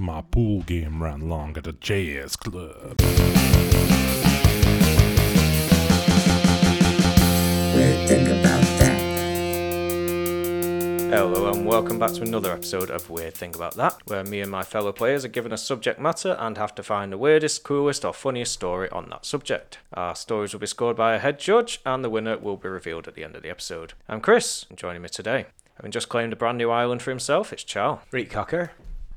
my pool game ran long at a jazz club. Weird thing about that. Hello and welcome back to another episode of Weird Thing About That, where me and my fellow players are given a subject matter and have to find the weirdest, coolest, or funniest story on that subject. Our stories will be scored by a head judge, and the winner will be revealed at the end of the episode. I'm Chris, and joining me today, having just claimed a brand new island for himself, it's Charles. Reek Cocker.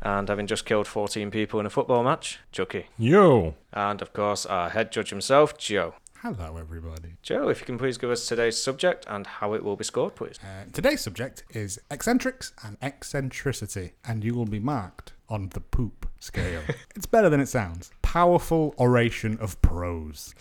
And having just killed 14 people in a football match, Chucky. Yo! And of course, our head judge himself, Joe. Hello, everybody. Joe, if you can please give us today's subject and how it will be scored, please. Uh, today's subject is eccentrics and eccentricity, and you will be marked on the poop scale. it's better than it sounds. Powerful oration of prose.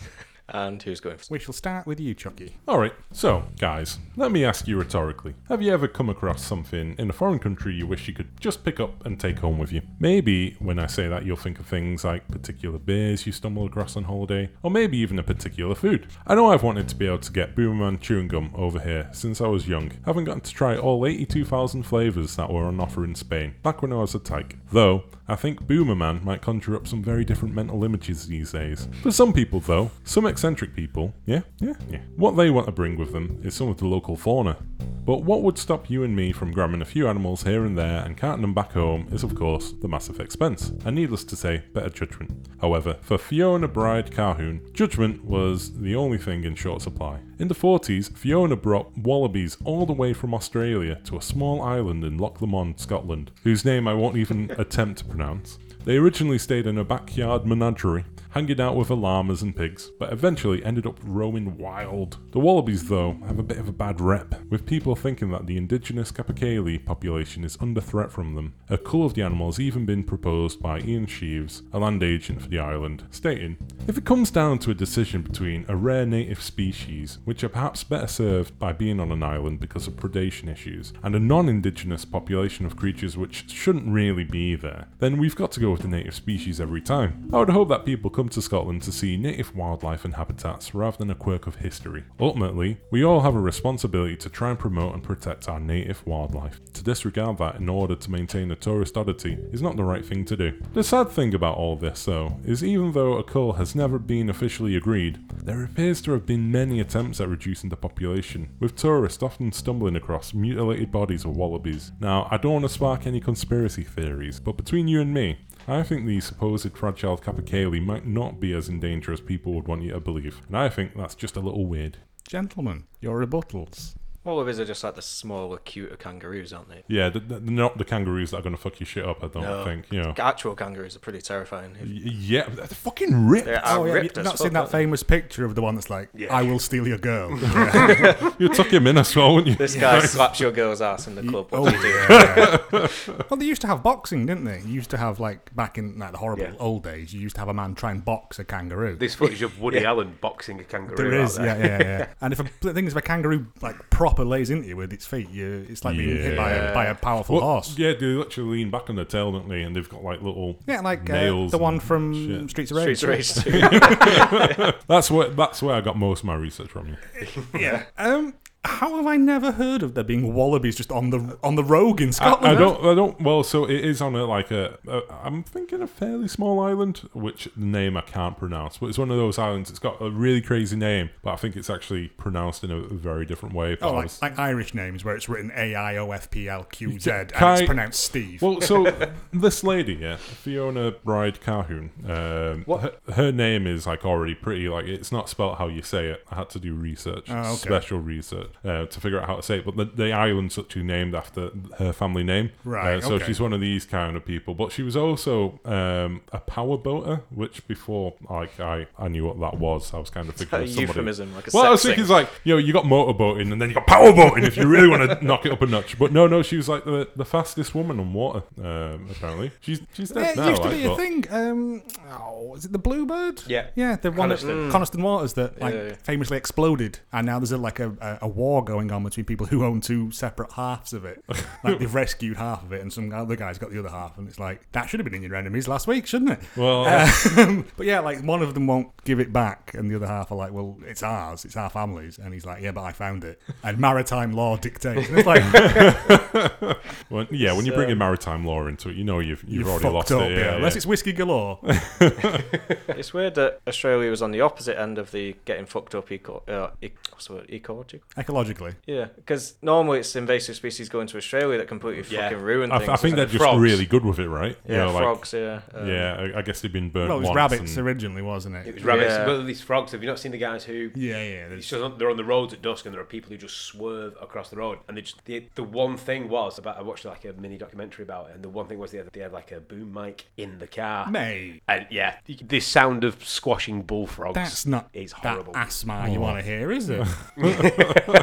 And who's going first? We shall start with you, Chucky. Alright, so, guys, let me ask you rhetorically. Have you ever come across something in a foreign country you wish you could just pick up and take home with you? Maybe when I say that, you'll think of things like particular beers you stumble across on holiday, or maybe even a particular food. I know I've wanted to be able to get Boomerman chewing gum over here since I was young. Haven't gotten to try all 82,000 flavours that were on offer in Spain, back when I was a tyke. Though, I think Boomerman might conjure up some very different mental images these days. For some people, though, some eccentric people, yeah, yeah, yeah, what they want to bring with them is some of the local fauna. But what would stop you and me from grabbing a few animals here and there and carting them back home is, of course, the massive expense, and needless to say, better judgment. However, for Fiona Bryde Colquhoun, judgment was the only thing in short supply. In the 40s, Fiona brought wallabies all the way from Australia to a small island in Loch Lomond, Scotland, whose name I won't even attempt to pronounce. They originally stayed in a backyard menagerie, hanging out with llamas and pigs, but eventually ended up roaming wild. The wallabies, though, have a bit of a bad rep, with people thinking that the indigenous Capercaillie population is under threat from them. A cull of the animal has even been proposed by Ian Sheaves, a land agent for the island, stating, If it comes down to a decision between a rare native species, which are perhaps better served by being on an island because of predation issues, and a non-indigenous population of creatures which shouldn't really be there, then we've got to go with the native species every time. I would hope that people come to Scotland to see native wildlife and habitats rather than a quirk of history. Ultimately, we all have a responsibility to try and promote and protect our native wildlife. To disregard that in order to maintain a tourist oddity is not the right thing to do. The sad thing about all this, though, is even though a cull has never been officially agreed, there appears to have been many attempts at reducing the population, with tourists often stumbling across mutilated bodies of wallabies. Now, I don't want to spark any conspiracy theories, but between you and me, I think the supposed fragile Capercaillie might not be as in danger as people would want you to believe, and I think that's just a little weird. Gentlemen, your rebuttals. Wallabies are just like the smaller, cuter kangaroos, aren't they? Yeah, th- th- they're not the kangaroos that are going to fuck your shit up, I don't No. think, you know. Actual kangaroos are pretty terrifying. Yeah, they're fucking ripped. They're Oh, yeah, ripped you've not seen that aren't famous picture of the one that's like, I will steal your girl. You took him in as well, wouldn't you? This guy slaps your girl's ass in the club. Oh, what Oh, do you do? yeah. well, they used to have boxing, didn't they? You used to have, like, back in like, the horrible Yeah. old days, you used to have a man try and box a kangaroo. This footage of Woody Allen boxing a kangaroo. There out there. yeah, yeah, yeah. and if a, the thing is, if a kangaroo like proper lays into you with its feet, you it's like being hit by a, by a powerful Well, horse. Yeah, they literally lean back on their tail, don't they? And they've got like little Yeah, like uh, nails. the one and from shit. Streets of Rage. Streets of Rage 2. That's where that's where I got most of my research from. You. Yeah. Um, how have I never heard of there being wallabies just on the on the rogue in Scotland? I don't. I don't. Well, so it is on a like a, a. I'm thinking a fairly small island, which the name I can't pronounce. But it's one of those islands. It's got a really crazy name, but I think it's actually pronounced in a very different way. But Oh, like, was- like Irish names where it's written A I O F P L Q Z and Kai- it's pronounced Steve. Well, so this lady, yeah, Fiona Bryde Colquhoun, um, What- Her, her name is like already pretty, like it's not spelled how you say it. I had to do research, Oh, okay. special research, uh, to figure out how to say it. But the, the island's actually named after her family name, Right, Uh, so okay. she's one of these kind of people. But she was also um, a power boater, which before like I, I knew what that was. I was kind of thinking a somebody. euphemism, like a Well, I was thinking, thing. like, you know, you got motorboating and then you got power boating if you really want to knock it up a notch. But no, no, she was like the, the fastest woman on water, um, apparently. She's she's yeah, dead it now, used to like, be a but- thing. Um, oh, is it the Bluebird? Yeah. yeah, the one Coniston. at Coniston Waters that like Yeah, yeah. famously exploded, and now there's a, like a, a, a war going on between people who own two separate halves of it. Like they've rescued half of it, and some other guy's got the other half, and it's like that should have been in your enemies last week, shouldn't it? Well, Um, but yeah, like one of them won't give it back, and the other half are like, "Well, it's ours, it's our family's," and he's like, "Yeah, but I found it," and maritime law dictates. And it's like well, yeah, when you bring in maritime law into it, you know you've you've you've already fucked lost up, it. yeah. Yeah, Unless it's whiskey galore. It's weird that Australia was on the opposite end of the getting fucked up eco. Uh, e- what's the word? Ecology. Ecologically, Yeah, because normally it's invasive species going to Australia that completely Yeah. fucking ruin I, things. I think they're just Frogs. really good with it, right? You yeah, know, like- frogs. Yeah, um, yeah, I, I guess they've been burnt well, it was once. rabbits and- originally, wasn't it? It was rabbits. Yeah. Well, these frogs. Have you not seen the guys who? yeah, yeah. It's there's- just on, they're on the roads at dusk, and there are people who just swerve across the road. And they just the, the one thing was about I watched like a mini documentary about it, and the one thing was they had, they had like a boom mic in the car. Mate, And yeah, the sound of squashing bullfrogs. that's not is that horrible. asthma you want to hear, is it?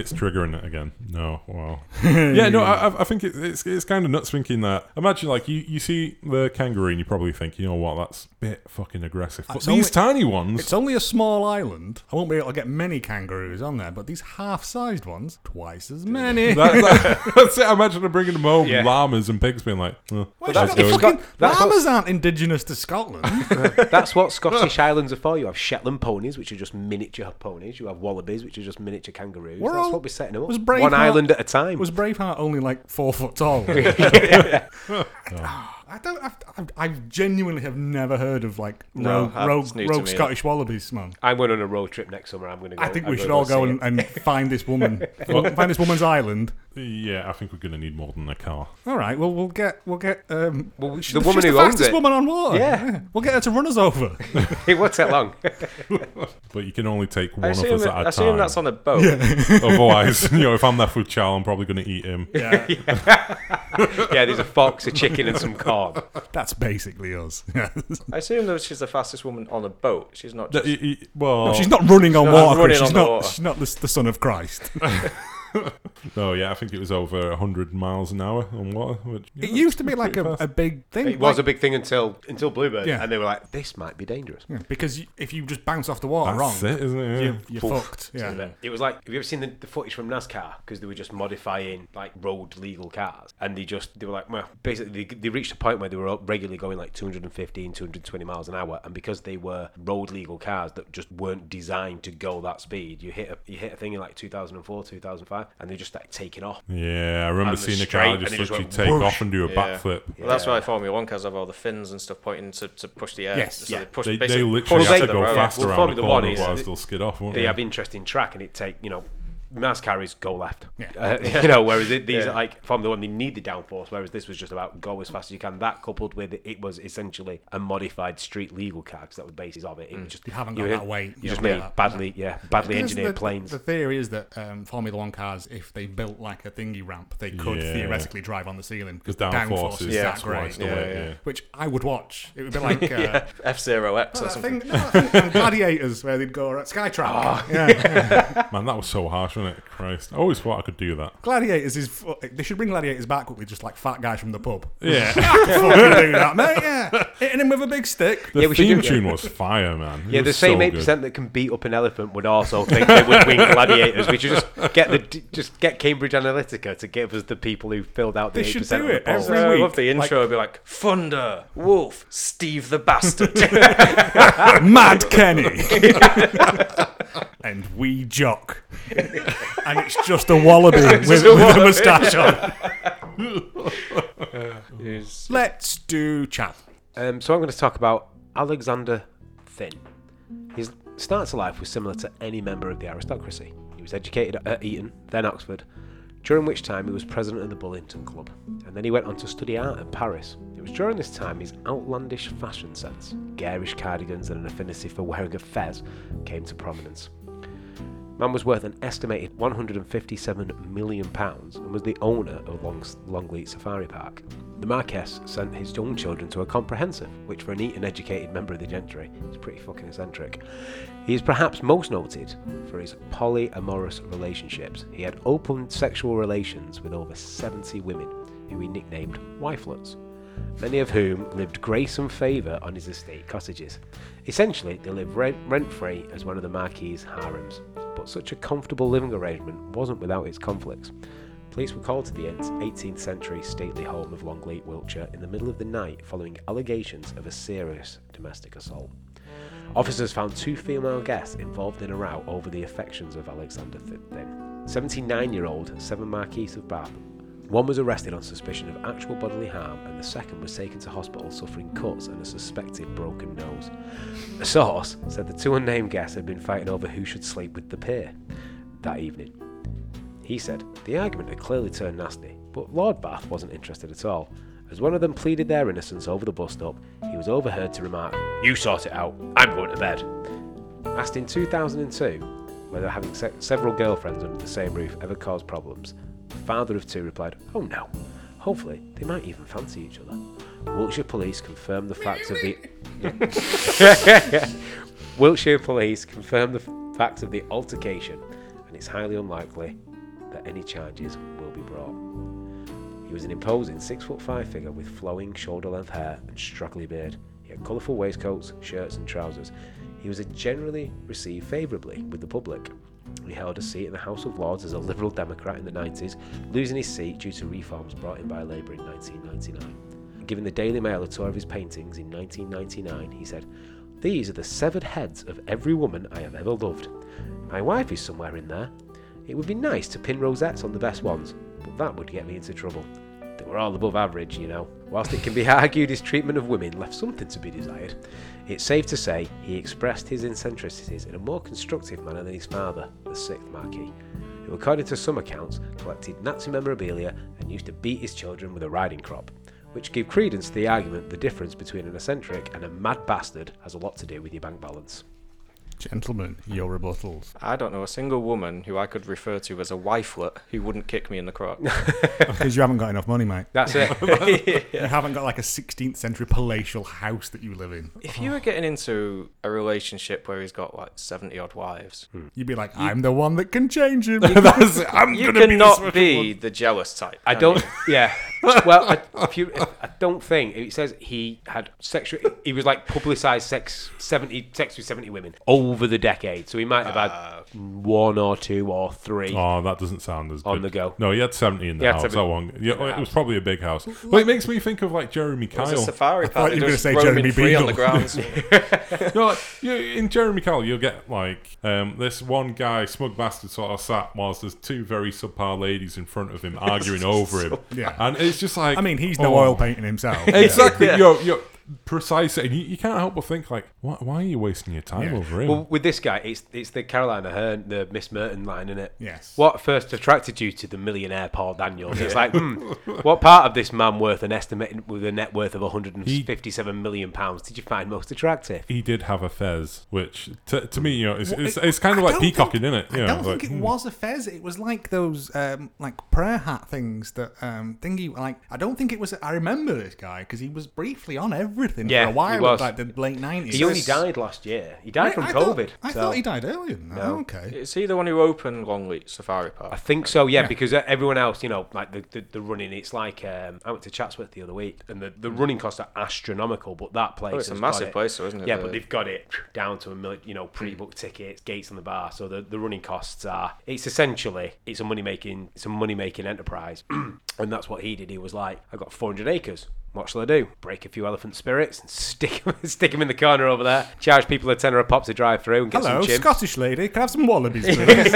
It's triggering it again. No, wow. yeah, no, I, I- I think it, it's it's kind of nuts thinking that. Imagine like you, you see the kangaroo and you probably think, you know what, that's a bit fucking aggressive. But It's these only- tiny ones, It's only a small island. I won't be able to get many kangaroos on there, but these half-sized ones, twice as many. that, that, that's it. Imagine them bringing them home, Yeah. llamas and pigs being like, oh, Well, how's that's it fucking, That's what- llamas aren't indigenous to Scotland. That's what Scottish Islands are for. You have Shetland ponies, which are just miniature ponies. You have wallabies, which are just miniature kangaroos. We're That's all- what we're setting up. was One island at a time. Was Braveheart only like four foot tall? Oh, I don't. I've, I've, I've genuinely have never heard of like No, rogue, rogue, rogue. Scottish wallabies, man. I'm going on a road trip next summer. I'm going to go. I think we should all go and, and find this woman. find this woman's island. Yeah, I think we're going to need more than a car. All right. Well, we'll get we'll get um, Well, she's the woman she's who the owns fastest it. woman on water. Yeah. we'll get her to run us over. It won't take long. But you can only take I one of assume, us that- at I a assume that's on a boat. Otherwise, you know, if I'm left with Charles, I'm probably going to eat him. yeah, yeah, there's a fox, a chicken, and some corn. that's basically us. I assume that she's the fastest woman on a boat. She's not That- just. y- y- well, No, she's not running on not water. running she's on the not. water. She's not the, the son of Christ. no, yeah, I think it was over 100 miles an hour on water. Which, yeah, it used to be like a, a big thing. It was a big thing until until Bluebird, Yeah. and they were like, "This might be dangerous." yeah, because you, if you just bounce off the water That's wrong, it, isn't it? Yeah. you, you're Poof. fucked. Yeah. It was like, have you ever seen the, the footage from NASCAR? Because they were just modifying like road legal cars, and they just they were like, well, basically they, they reached a point where they were regularly going like 215, 220 miles an hour, and because they were road legal cars that just weren't designed to go that speed, you hit a you hit a thing in like 2004, 2005, and they just like taking off. Yeah, I remember And the seeing a car just it just literally take whoosh. off and do a Yeah. backflip. Well, that's why Formula One cars have all the fins and stuff pointing to, to push the air. Yes. So Yeah. they push They, they literally have to to go road. fast Well, around Formula the One corner, is- otherwise they'll skid off, won't They they? have interesting track, and it take you know. NASCAR carries go left, Yeah. Uh, you know. Whereas it, these Yeah. are like Formula One, they need the downforce. Whereas this was just about go as fast as you can. That coupled with it, it was essentially a modified street legal car because that was the basis of it. It was just You haven't you got had- that weight. You just made get that. badly, yeah, badly Because engineered the, planes. The theory is that um, Formula One cars, if they built like a thingy ramp, they could Yeah. theoretically drive on the ceiling Because the downforce is is Yeah. that great. Yeah, yeah. yeah. Which I would watch. It would be like uh, F Zero X oh, or that something. thing, no, thing Gladiators where they'd go around Skytrak. Yeah. Man, that was so harsh, wasn't it? Christ. I always thought I could do that. Gladiators is. fu- They should bring Gladiators back with just like fat guys from the pub. Yeah. Fucking do that, mate. Yeah, hitting him with a big stick. The Yeah, we should theme do- tune was fire, man. It yeah, the was same so eight good. percent that can beat up an elephant would also think they would win gladiators. We should just get the just get Cambridge Analytica to give us the people who filled out the They eight should percent do of the it poll. every So I week, love the intro. like- It'd be like Thunder, Wolf, Steve the Bastard. Mad Kenny. and we jock. and it's just a wallaby with, a with a moustache on. Who's- Let's do chat. Um, so I'm going to talk about Alexander Thynn. His start to life was similar to any member of the aristocracy. He was educated at Eton, then Oxford, during which time he was president of the Bullingdon Club, and then he went on to study art at Paris. It was during this time his outlandish fashion sense, garish cardigans, and an affinity for wearing a fez came to prominence. Man was worth an estimated 157 million pounds and was the owner of Long- Longleat Safari Park. The Marquess sent his young children to a comprehensive, which for a neat and educated member of the gentry is pretty fucking eccentric. He is perhaps most noted for his polyamorous relationships. He had open sexual relations with over 70 women, who he nicknamed wifelets many of whom lived grace and favour on his estate cottages. Essentially, they lived rent free as one of the Marquis's harems. But such a comfortable living arrangement wasn't without its conflicts. Police were called to the 18th century stately home of Longleat, Wiltshire, in the middle of the night following allegations of a serious domestic assault. Officers found two female guests involved in a row over the affections of Alexander Thynn. 79 year old Seven Marquis of Bath. One was arrested on suspicion of actual bodily harm, and the second was taken to hospital suffering cuts and a suspected broken nose. A source said the two unnamed guests had been fighting over who should sleep with the peer that evening. He said the argument had clearly turned nasty, but Lord Bath wasn't interested at all. As one of them pleaded their innocence over the bus stop, he was overheard to remark, You sort it out, I'm going to bed. Asked in 2002 whether having se- several girlfriends under the same roof ever caused problems, father of two replied, Oh no, hopefully they might even fancy each other. Wiltshire police confirmed the facts of the. Wiltshire police confirmed the facts of the altercation, and it's highly unlikely that any charges will be brought. He was an imposing six foot five figure with flowing shoulder length hair and straggly beard. He had colourful waistcoats, shirts, and trousers. He was generally received favourably with the public. He held a seat in the House of Lords as a Liberal Democrat in the 90s, losing his seat due to reforms brought in by Labour in 1999. Giving the Daily Mail a tour of his paintings in 1999, he said, These are the severed heads of every woman I have ever loved. My wife is somewhere in there. It would be nice to pin rosettes on the best ones, but that would get me into trouble. They were all above average, you know. Whilst it can be argued his treatment of women left something to be desired, it's safe to say he expressed his eccentricities in a more constructive manner than his father, the sixth Marquis, who, according to some accounts, collected Nazi memorabilia and used to beat his children with a riding crop, which give credence to the argument the difference between an eccentric and a mad bastard has a lot to do with your bank balance. Gentlemen, your rebuttals. I don't know a single woman who I could refer to as a wifelet who wouldn't kick me in the crotch. Because you haven't got enough money, mate. That's it. You haven't got like a 16th century palatial house that you live in. if you were getting into a relationship where he's got like 70 odd wives, hmm. You'd be like, I'm the one that can change him. That's it. I'm you gonna be the cannot special be one. the jealous type. I don't. you? Yeah. Well, I, if you, if, I don't think it says he had sexual. He was like publicised sex seventy sex with seventy women over the decade. So he might have had one or two or three. Oh, that doesn't sound as On good. the go. No, he had seventy in the He had house. 70 That one. Yeah, in it was probably a big house. But it makes me think of like Jeremy It was a Kyle. safari thought park. you were gonna say roaming Jeremy free on the Beadle. grounds. no, like, you, in Jeremy Kyle, you'll get like um, this one guy, smug bastard, sort of sat whilst there's two very subpar ladies in front of him arguing over him. Yeah. and it's just like I mean, he's no oh. oil painting himself. Exactly. You're, you're precise, and you, you can't help but think like, why, why are you wasting your time Yeah. over him? Well, with this guy, it's it's the Caroline Aherne, the Mrs Merton line, isn't it? Yes. What first attracted you to the millionaire Paul Daniels? It's like, hmm, what part of this man worth an estimate with a net worth of 157 million pounds did you find most attractive? he did have a fez, which to, to me, you know, it's, it's, It- it's kind of I like don't peacocking, think- isn't it? I know, don't like, think it hmm. was a fez. It was like those um, like prayer hat things that um, thingy. Like I don't think it was. I remember this guy because he was briefly on everything Yeah, for a while, he was. like the late nineties. He only died last year. He died from I COVID. Thought, I so- thought he died earlier. Than that. No. Okay. Is he the one who opened Longleat Safari Park? I think so, yeah, Yeah. because uh, everyone else, you know, like the, the, the running, it's like um, I went to Chatsworth the other week, and the, the running costs are astronomical, but that place, Oh, it's a massive got place, though, isn't it? Yeah, The- but they've got it down to a million, you know, pre-booked tickets, gates on the bar, so the, the running costs are. It's essentially it's a money making it's a money making enterprise, and that's what he did. He was like, I got 400 acres. What shall I do? Break a few elephant spirits and stick 'em- stick them in the corner over there. Charge people a tenner a pop to drive through and get Hello, some chim. Scottish lady. Can I have some wallabies, please?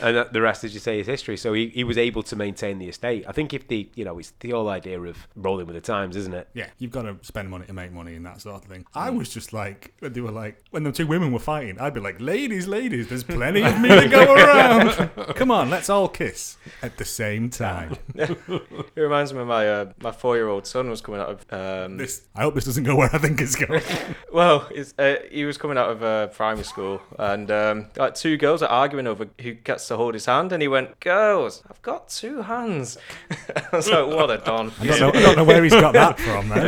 and the rest, as you say, is history. So he, he was able to maintain the estate. I think if the you know it's the whole idea of rolling with the times, isn't it? yeah, you've got to spend money to make money and that sort of thing. I was just like, when they were like, when the two women were fighting, I'd be like, ladies, ladies, there's plenty of me to go around. Come on, let's all kiss at the same time. It reminds me of my uh, my four year old son was coming out of um, This, I hope this doesn't go where I think it's going. Well, it's, uh, he was coming out of uh, primary school, and um, like two girls are arguing over who gets to hold his hand, and he went, "Girls, I've got two hands." I was like, "What a don!" I don't know, I don't know where he's got that from. Man.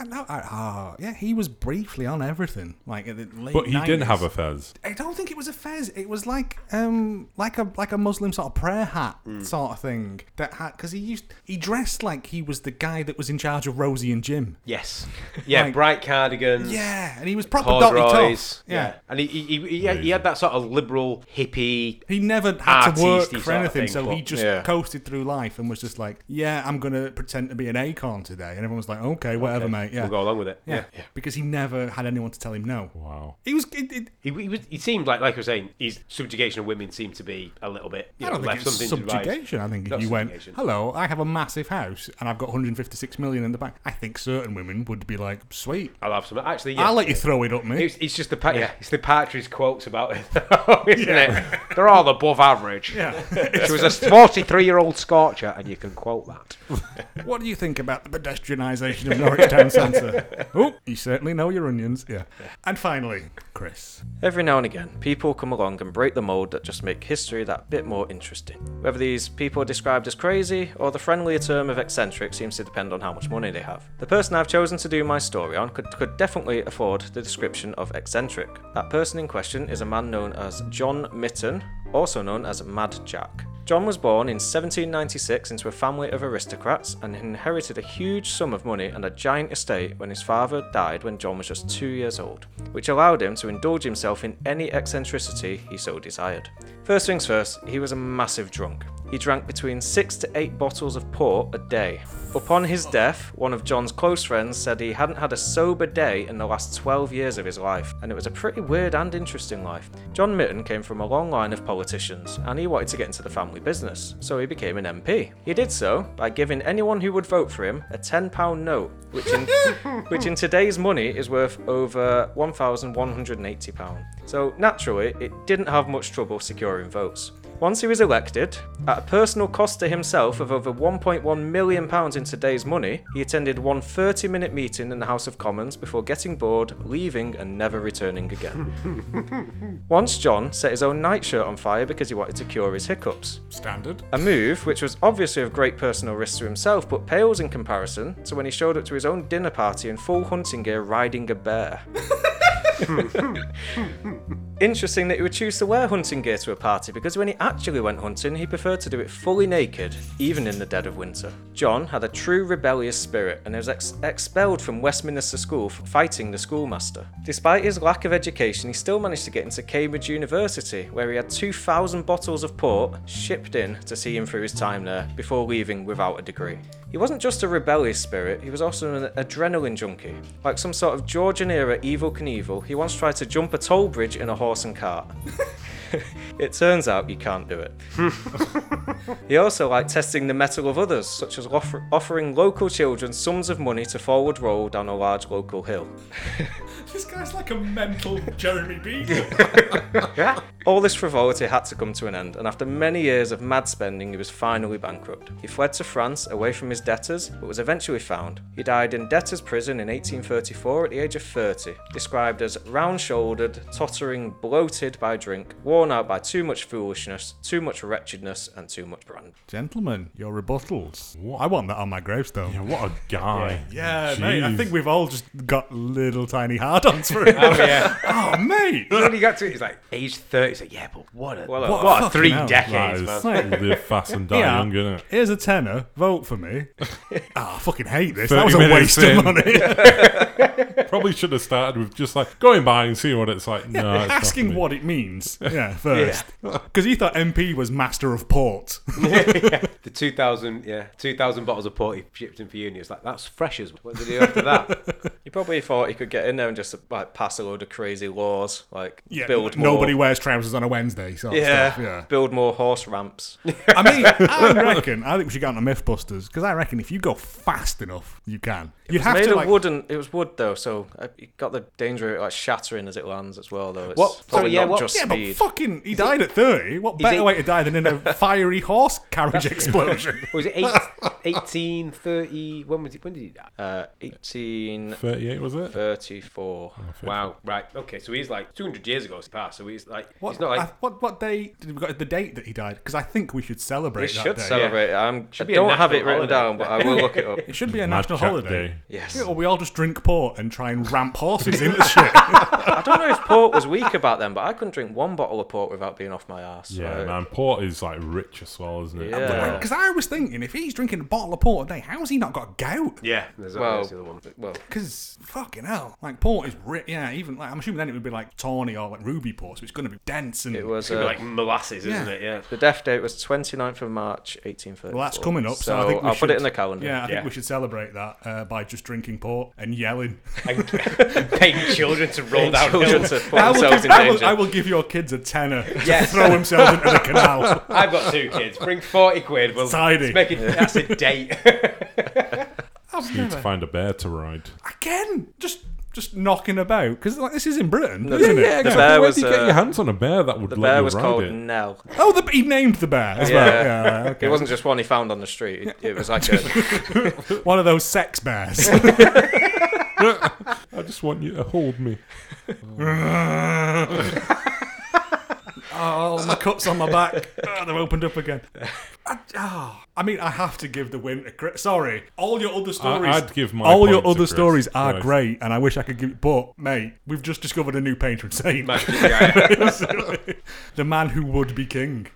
I, no, I, oh, yeah, he was briefly on everything, like at the late. But he didn't have a fez. I don't think it was a fez. It was like um like a like a Muslim sort of prayer hat Hmm. sort of thing that had because he used he dressed like he was the guy that was in charge of Rosie and Jim. Yes. Yeah, Like- bright cardigans. Yeah, and he was proper Dotty Corduroys. tough. Yeah. And he, he, he, he, had, he had that sort of liberal, hippie. He never had to work Artisty for anything, thing, so he just Yeah. coasted through life and was just like, "Yeah, I'm gonna pretend to be an acorn today," and everyone was like, "Okay, whatever, Okay, mate." Yeah, We'll go along with it. yeah. because he never had anyone to tell him no. Wow. He was. It, it, He, he, was, he seemed like, like I was saying, his subjugation of women seemed to be a little bit. You I don't think left it's something to devise. subjugation. I think if Not you went, "Hello, I have a massive house and I've got 156 million in the bank," I think certain women would be like, "Sweet, I'll have some. Actually, yeah. I'll let you throw it up me." It's, it's just the pa- yeah. it's the Partridge quotes about it, isn't it? They're all above average. Yeah. She was a 43 year old scorcher, and you can quote that. what do you think about the pedestrianisation of Norwich Town Centre? oh, you certainly know your onions. Yeah. And finally, Chris. Every now and again, people come along and break the mold that just make history that bit more interesting. Whether these people are described as crazy or the friendlier term of eccentric seems to depend on how much money they have. The person I've chosen to do my story on could, could definitely afford the description of eccentric. That person in question is a man known as John Mytton, also known as Mad Jack. John was born in 1796 into a family of aristocrats and inherited a huge sum of money and a giant estate when his father died when John was just two years old, which allowed him to indulge himself in any eccentricity he so desired. First things first, he was a massive drunk. He drank between six to eight bottles of port a day. Upon his death, one of John's close friends said he hadn't had a sober day in the last 12 years of his life, and it was a pretty weird and interesting life. John Mytton came from a long line of politicians, and he wanted to get into the family business, so he became an MP. He did so by giving anyone who would vote for him a £10 note, which in, which in today's money is worth over £1,180. So naturally, it didn't have much trouble securing votes. Once he was elected, at a personal cost to himself of over £1.1 million in today's money, he attended one 30 minute meeting in the House of Commons before getting bored, leaving, and never returning again. Once John set his own nightshirt on fire because he wanted to cure his hiccups. Standard. A move which was obviously of great personal risk to himself, but pales in comparison to when he showed up to his own dinner party in full hunting gear riding a bear. Interesting that he would choose to wear hunting gear to a party because when he actually went hunting, he preferred to do it fully naked, even in the dead of winter. John had a true rebellious spirit and was ex- expelled from Westminster School for fighting the schoolmaster. Despite his lack of education, he still managed to get into Cambridge University, where he had 2,000 bottles of port shipped in to see him through his time there before leaving without a degree. He wasn't just a rebellious spirit, he was also an adrenaline junkie. Like some sort of Georgian era Evel Knievel, he once tried to jump a toll bridge in a horse and cart. it turns out you can't do it. he also liked testing the mettle of others, such as offer- offering local children sums of money to forward roll down a large local hill. This guy's like a mental Jeremy Beadle. All this frivolity had to come to an end, and after many years of mad spending, he was finally bankrupt. He fled to France away from his debtors, but was eventually found. He died in debtors' prison in 1834 at the age of 30, described as round shouldered, tottering, bloated by drink, worn out by too much foolishness, too much wretchedness, and too much brand. Gentlemen, your rebuttals. I want that on my gravestone. Yeah, what a guy. Yeah, mate. I think we've all just got little tiny hard-ons for it. Oh yeah. oh, mate. when he got to it, he's like age 30. He's like, yeah, but what a Well, uh, what, what a three fucking hell. That decades, is man. live fast and die Yeah. young, isn't it? Here's a tenner. Vote for me. Ah, I fucking hate this. That was a minutes waste of money. Probably should have started with just like going by and seeing what it's like. No, it's Asking what it means. Yeah, first. Because you thought MP was master of port. The 2,000, yeah, 2,000 bottles of port he shipped in for uni. It's like, that's fresh as What did he do after that? He probably thought he could get in there and just like pass a load of crazy laws, like Yeah, build n- more. nobody wears trousers on a Wednesday. Sort of yeah, stuff. yeah. build more horse ramps. I mean, I reckon. I think we should get on the MythBusters because I reckon if you go fast enough, you can. You'd have made to of like. wood and it was wood though, so uh, you got the danger of it like shattering as it lands as well. Though it's What? probably Sorry, yeah, not what- just Yeah, but fucking, he died at thirty. What better he- way to die than in a fiery horse carriage explosion? Was it eight, 1830. When was he? When did he die? Uh, 1834. 38 was it? 34. Wow. Right. Okay. So he's like 200 years ago. He passed. So he's like. What, he's not like. I- what what day did we got the date that he died? Because I think we should celebrate We that should day. celebrate it. I'm, I be a don't have it written holiday. down, but I will look it up. It should be a Mad national holiday. Day. Yes. Yeah, or we all just drink port and try and ramp horses into shit. I don't know if port was weak about them, but I couldn't drink one bottle of port without being off my ass. Yeah, man. Port is like rich as well, isn't it? Yeah. Because I was thinking, if he's drinking a bottle of port a day, how's he not got gout? Yeah. There's Well, always the other one. well, Because fucking hell, like port is rich. Yeah, even like I'm assuming then it would be like tawny or like ruby port, so it's going to be dense and. it was Could be uh, like molasses, isn't Yeah. it? Yeah. the death date was 29th of March, 1834. Well, that's coming up, so, So, I think we I'll should, put it in the calendar. Yeah, I think Yeah. we should celebrate that uh, by just drinking port and yelling. And paying children to roll down Children hills. to put I will, themselves give, in I, will, danger. I will give your kids a tenner Yes. to throw themselves into the canal. I've got two kids. Bring 40 quid. We'll Tidy. let's make it. That's a date. I've Need to never- find a bear to ride. Again, just just knocking about because like this is in Britain, isn't it? Yeah, exactly. bear Where was, do you get uh, your hands on a bear that would the let bear you was ride called it? Nell. Oh, the, he named the bear as well. Yeah. Yeah, right, okay. It wasn't just one he found on the street. It, it was like a. one of those sex bears. I just want you to hold me. Oh, my cuts on my back. Oh, they've opened up again. I, oh, I mean, I have to give the win to Chris. Sorry, all your other stories. I'd give my all your other stories are Right. great, and I wish I could give. But mate, we've just discovered a new patron saint. the man who would be king.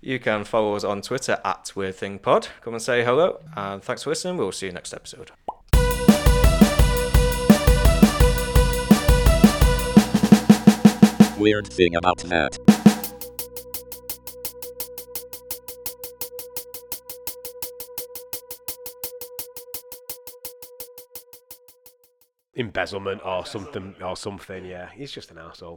You can follow us on Twitter at Weird Thing Pod. Come and say hello, and thanks for listening. We'll see you next episode. Weird thing about that. Embezzlement or something or something. Yeah, he's just an asshole.